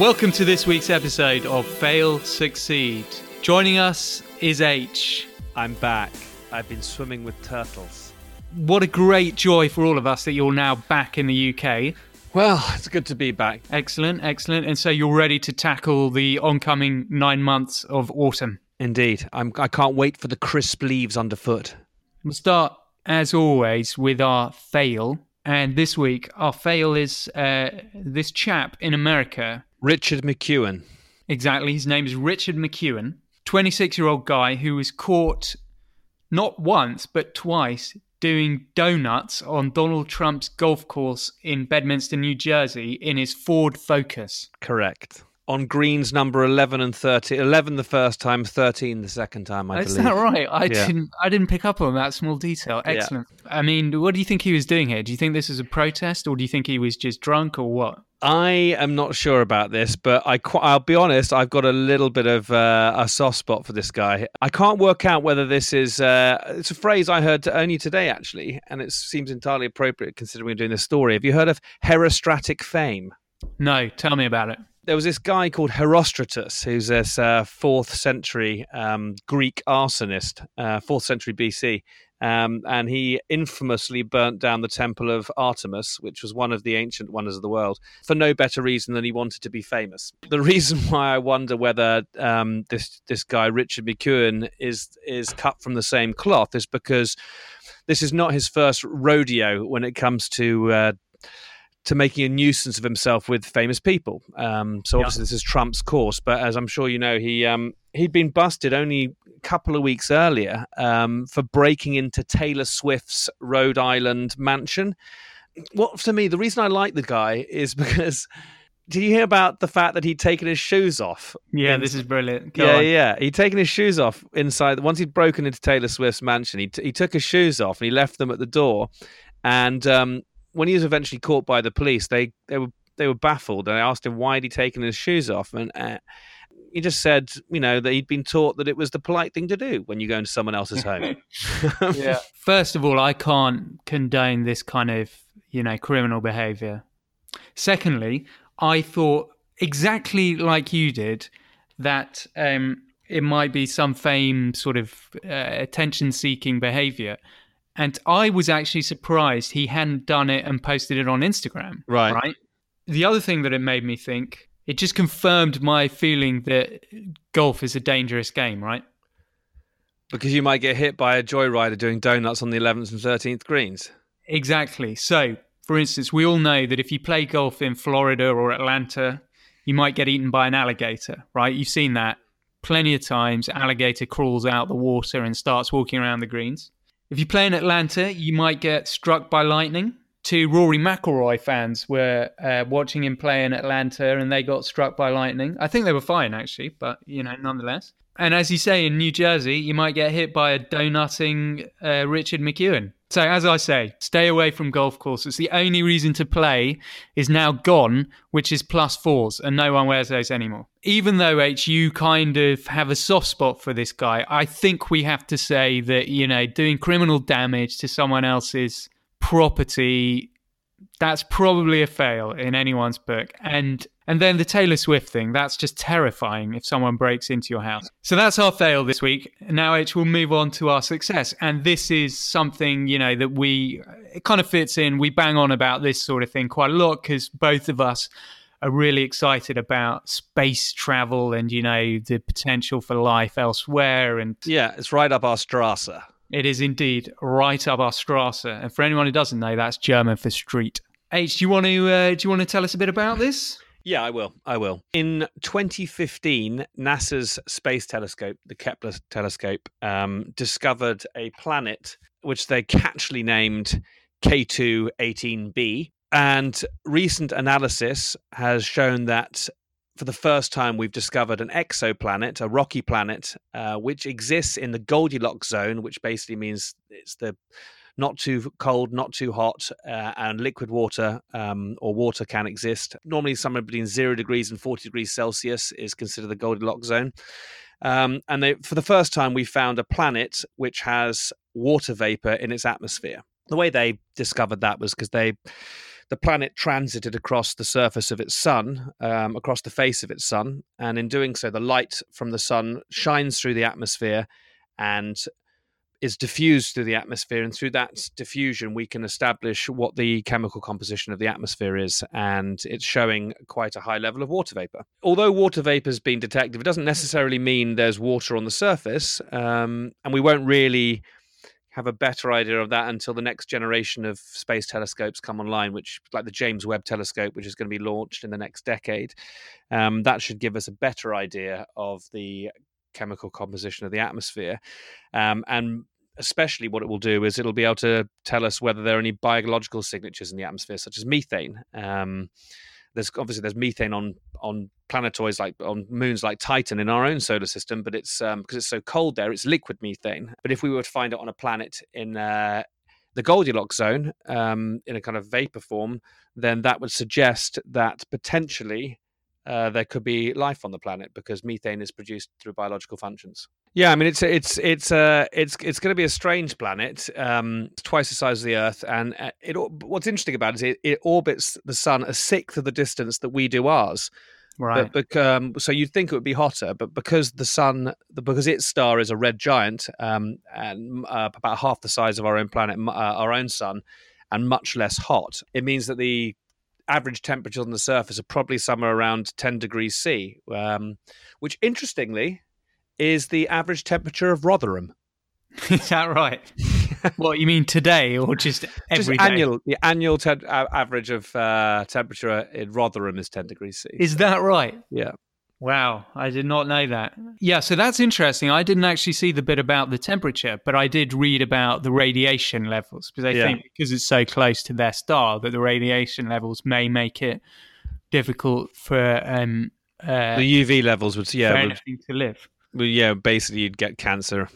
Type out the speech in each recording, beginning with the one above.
Welcome to this week's episode of Fail Succeed. Joining us is H. I'm back. I've been swimming with turtles. What a great joy for all of us that you're now back in the UK. Well, it's good to be back. Excellent, excellent. And so you're ready to tackle the oncoming nine months of autumn. Indeed. I'm, I can't wait for the crisp leaves underfoot. We'll start, as always, with our fail. And this week, our fail is uh, this chap in America. Richard McEwen. Exactly. His name is Richard McEwen, 26 year old guy who was caught not once, but twice doing donuts on Donald Trump's golf course in Bedminster, New Jersey, in his Ford Focus. Correct. On greens number 11 and 30. 11 the first time, 13 the second time, I Is believe. that right? I Yeah. didn't. I didn't pick up on that small detail. Yeah. Excellent. I mean, what do you think he was doing here? Do you think this is a protest, or do you think he was just drunk, or what? I am not sure about this, but I qu- I'll be honest. I've got a little bit of uh, a soft spot for this guy. I can't work out whether this is. Uh, it's a phrase I heard only today, actually, and it seems entirely appropriate considering we're doing this story. Have you heard of herostratic fame? No, tell me about it. There was this guy called Herostratus, who's this uh, fourth century um, Greek arsonist, uh, fourth century BC. Um, and he infamously burnt down the temple of Artemis, which was one of the ancient wonders of the world, for no better reason than he wanted to be famous. The reason why I wonder whether um, this this guy Richard McEwen is is cut from the same cloth is because this is not his first rodeo when it comes to uh, to making a nuisance of himself with famous people. Um, so Yeah. obviously this is Trump's course, but as I'm sure you know, he um, he'd been busted only a couple of weeks earlier um, for breaking into Taylor Swift's Rhode Island mansion. What to me, the reason I like the guy is because. Did you hear about the fact that he'd taken his shoes off? Yeah, in- this is brilliant. Go yeah, on. yeah. He'd taken his shoes off inside. Once he'd broken into Taylor Swift's mansion, he, t- he took his shoes off and he left them at the door. And um, when he was eventually caught by the police, they, they were they were baffled. And I asked him why had he taken his shoes off, and uh, he just said, you know, that he'd been taught that it was the polite thing to do when you go into someone else's home. yeah. First of all, I can't condone this kind of, you know, criminal behavior. Secondly, I thought exactly like you did that um, it might be some fame sort of uh, attention seeking behavior. And I was actually surprised he hadn't done it and posted it on Instagram. Right. Right. The other thing that it made me think, it just confirmed my feeling that golf is a dangerous game, right? because you might get hit by a joyrider doing donuts on the 11th and 13th greens. Exactly. So, for instance, we all know that if you play golf in Florida or Atlanta, you might get eaten by an alligator, right? You've seen that plenty of times. Alligator crawls out the water and starts walking around the greens. If you play in Atlanta, you might get struck by lightning. Two Rory McIlroy fans were uh, watching him play in Atlanta, and they got struck by lightning. I think they were fine actually, but you know, nonetheless. And as you say, in New Jersey, you might get hit by a donutting uh, Richard McEwen. So, as I say, stay away from golf courses. The only reason to play is now gone, which is plus fours, and no one wears those anymore. Even though, H, you kind of have a soft spot for this guy, I think we have to say that, you know, doing criminal damage to someone else's property that's probably a fail in anyone's book and and then the Taylor Swift thing that's just terrifying if someone breaks into your house so that's our fail this week now H will move on to our success and this is something you know that we it kind of fits in we bang on about this sort of thing quite a lot because both of us are really excited about space travel and you know the potential for life elsewhere and Yeah, it's right up our Strasse. it is indeed right up our Strasse. And for anyone who doesn't know, that's German for street. H, do you want to uh, do you want to tell us a bit about this? Yeah, I will. I will. In 2015, NASA's space telescope, the Kepler telescope, um, discovered a planet which they catchily named K2-18b. And recent analysis has shown that for the first time, we've discovered an exoplanet, a rocky planet, uh, which exists in the Goldilocks zone, which basically means it's the not too cold, not too hot, uh, and liquid water um, or water can exist. Normally, somewhere between zero degrees and 40 degrees Celsius is considered the Goldilocks zone. Um, and they, for the first time, we found a planet which has water vapor in its atmosphere. The way they discovered that was because they the planet transited across the surface of its sun, um, across the face of its sun, and in doing so, the light from the sun shines through the atmosphere and is diffused through the atmosphere, and through that diffusion, we can establish what the chemical composition of the atmosphere is, and it's showing quite a high level of water vapor. Although water vapor has been detected, it doesn't necessarily mean there's water on the surface, um, and we won't really have a better idea of that until the next generation of space telescopes come online, which like the James Webb Telescope, which is going to be launched in the next decade. Um, that should give us a better idea of the chemical composition of the atmosphere. Um, and especially what it will do is it'll be able to tell us whether there are any biological signatures in the atmosphere, such as methane. Um, there's obviously there's methane on on planetoids like on moons like Titan in our own solar system, but it's um, because it's so cold there, it's liquid methane. But if we were to find it on a planet in uh, the Goldilocks zone um, in a kind of vapor form, then that would suggest that potentially uh, there could be life on the planet because methane is produced through biological functions. Yeah, I mean it's it's it's uh it's it's going to be a strange planet. Um, it's twice the size of the Earth, and uh, it. What's interesting about it is it, it orbits the sun a sixth of the distance that we do ours. Right. But, but um, so you'd think it would be hotter, but because the sun, because its star is a red giant, um, and uh, about half the size of our own planet, uh, our own sun, and much less hot, it means that the average temperatures on the surface are probably somewhere around 10 degrees C, um, which interestingly is the average temperature of Rotherham. Is that right? what you mean today, or just every just annual? The annual te- average of uh, temperature in Rotherham is ten degrees C. Is that right? Yeah. Wow, I did not know that. Yeah, so that's interesting. I didn't actually see the bit about the temperature, but I did read about the radiation levels because I yeah. think because it's so close to their star that the radiation levels may make it difficult for um, uh, the UV levels would yeah would, to live. Well, yeah, basically you'd get cancer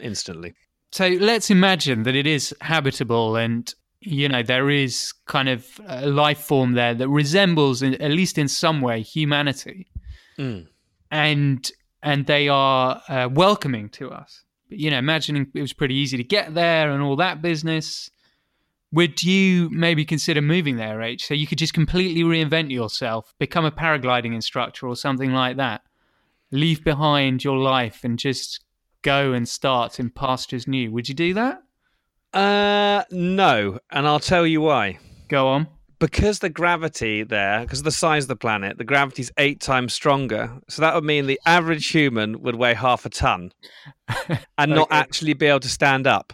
instantly. So let's imagine that it is habitable and you know there is kind of a life form there that resembles at least in some way humanity mm. and and they are uh, welcoming to us. But you know, imagining it was pretty easy to get there and all that business. Would you maybe consider moving there, H? So you could just completely reinvent yourself, become a paragliding instructor or something like that. Leave behind your life and just go and start in pastures new. Would you do that? Uh, no, and I'll tell you why. Go on because the gravity there, because of the size of the planet, the gravity's eight times stronger. So that would mean the average human would weigh half a ton and okay. not actually be able to stand up.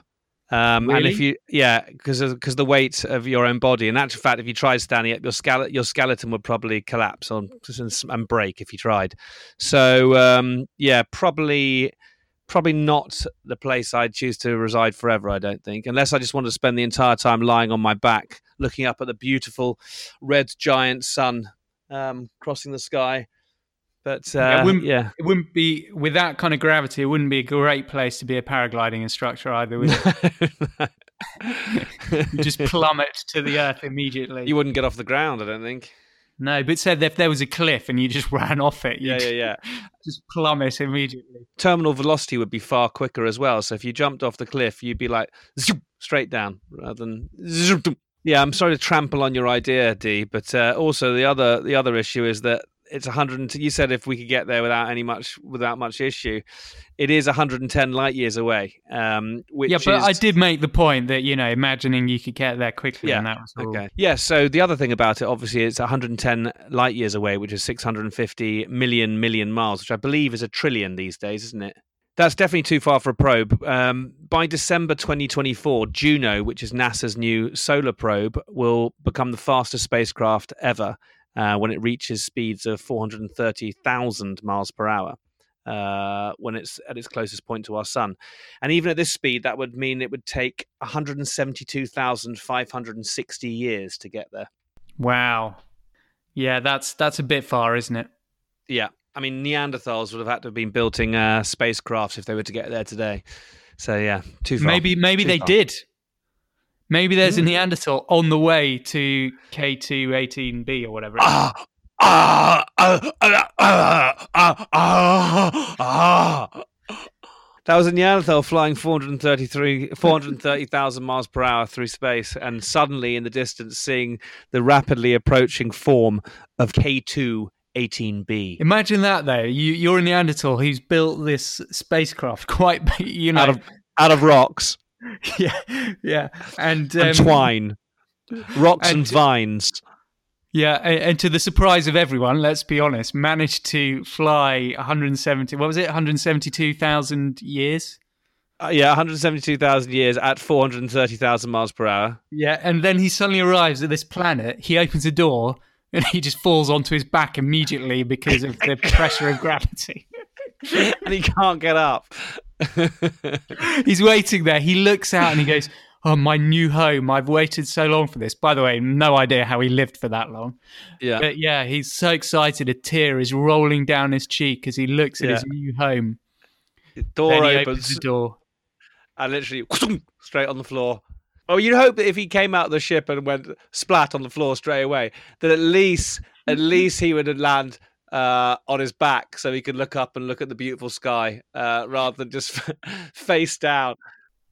Um, really? And if you, yeah, because because the weight of your own body. In actual fact, if you tried standing up, your skeleton your skeleton would probably collapse on and break if you tried. So um, yeah, probably probably not the place I'd choose to reside forever. I don't think, unless I just want to spend the entire time lying on my back looking up at the beautiful red giant sun um, crossing the sky. But uh, yeah, it wouldn't, yeah, it wouldn't be with that kind of gravity. It wouldn't be a great place to be a paragliding instructor either. Would you just plummet to the earth immediately. You wouldn't get off the ground, I don't think. No, but said if there was a cliff and you just ran off it, yeah, yeah, yeah, just plummet immediately. Terminal velocity would be far quicker as well. So if you jumped off the cliff, you'd be like straight down rather than yeah, I'm sorry to trample on your idea, D, but uh, also the other the other issue is that it's 100. You said if we could get there without any much without much issue, it is 110 light years away. Um, which yeah, but is... I did make the point that you know, imagining you could get there quickly, yeah, and that was all... okay. Yeah. So the other thing about it, obviously, it's 110 light years away, which is 650 million million miles, which I believe is a trillion these days, isn't it? That's definitely too far for a probe. Um, by December 2024, Juno, which is NASA's new solar probe, will become the fastest spacecraft ever uh, when it reaches speeds of 430,000 miles per hour. Uh, when it's at its closest point to our sun. And even at this speed, that would mean it would take 172,560 years to get there. Wow. Yeah, that's that's a bit far, isn't it? Yeah. I mean, Neanderthals would have had to have been building uh, spacecrafts if they were to get there today. So yeah, too far. Maybe maybe too they far. did. Maybe there's mm. a Neanderthal on the way to K218b or whatever. Ah, ah, ah, ah, ah, ah, ah, That was a Neanderthal flying 433, 430,000 miles per hour through space, and suddenly in the distance seeing the rapidly approaching form of K2 18b. Imagine that though. You, you're a Neanderthal who's built this spacecraft quite, you know, out of out of rocks, yeah, yeah, and, um, and twine, rocks and, and- vines. yeah, and, and to the surprise of everyone, let's be honest, managed to fly 170. What was it? 172,000 years. Uh, yeah, 172,000 years at 430,000 miles per hour. Yeah, and then he suddenly arrives at this planet. He opens a door and he just falls onto his back immediately because of the pressure of gravity. and he can't get up. He's waiting there. He looks out and he goes, "Oh, my new home! I've waited so long for this." By the way, no idea how he lived for that long. yeah. But yeah, he's so excited. A tear is rolling down his cheek as he looks at his new home. The Door opens opens the door. and literally straight on the floor. Oh, you'd hope that if he came out of the ship and went splat on the floor straight away, that at least at least he would land uh, on his back so he could look up and look at the beautiful sky uh, rather than just face down.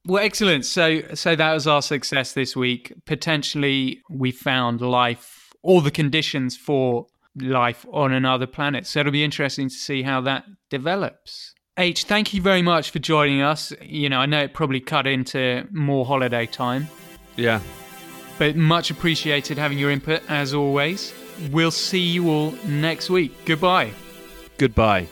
Well, excellent. So, so that was our success this week. Potentially, we found life, all the conditions for life on another planet. So it'll be interesting to see how that develops. H, thank you very much for joining us. You know, I know it probably cut into more holiday time, Yeah. but much appreciated having your input as always. We'll see you all next week. Goodbye. Goodbye.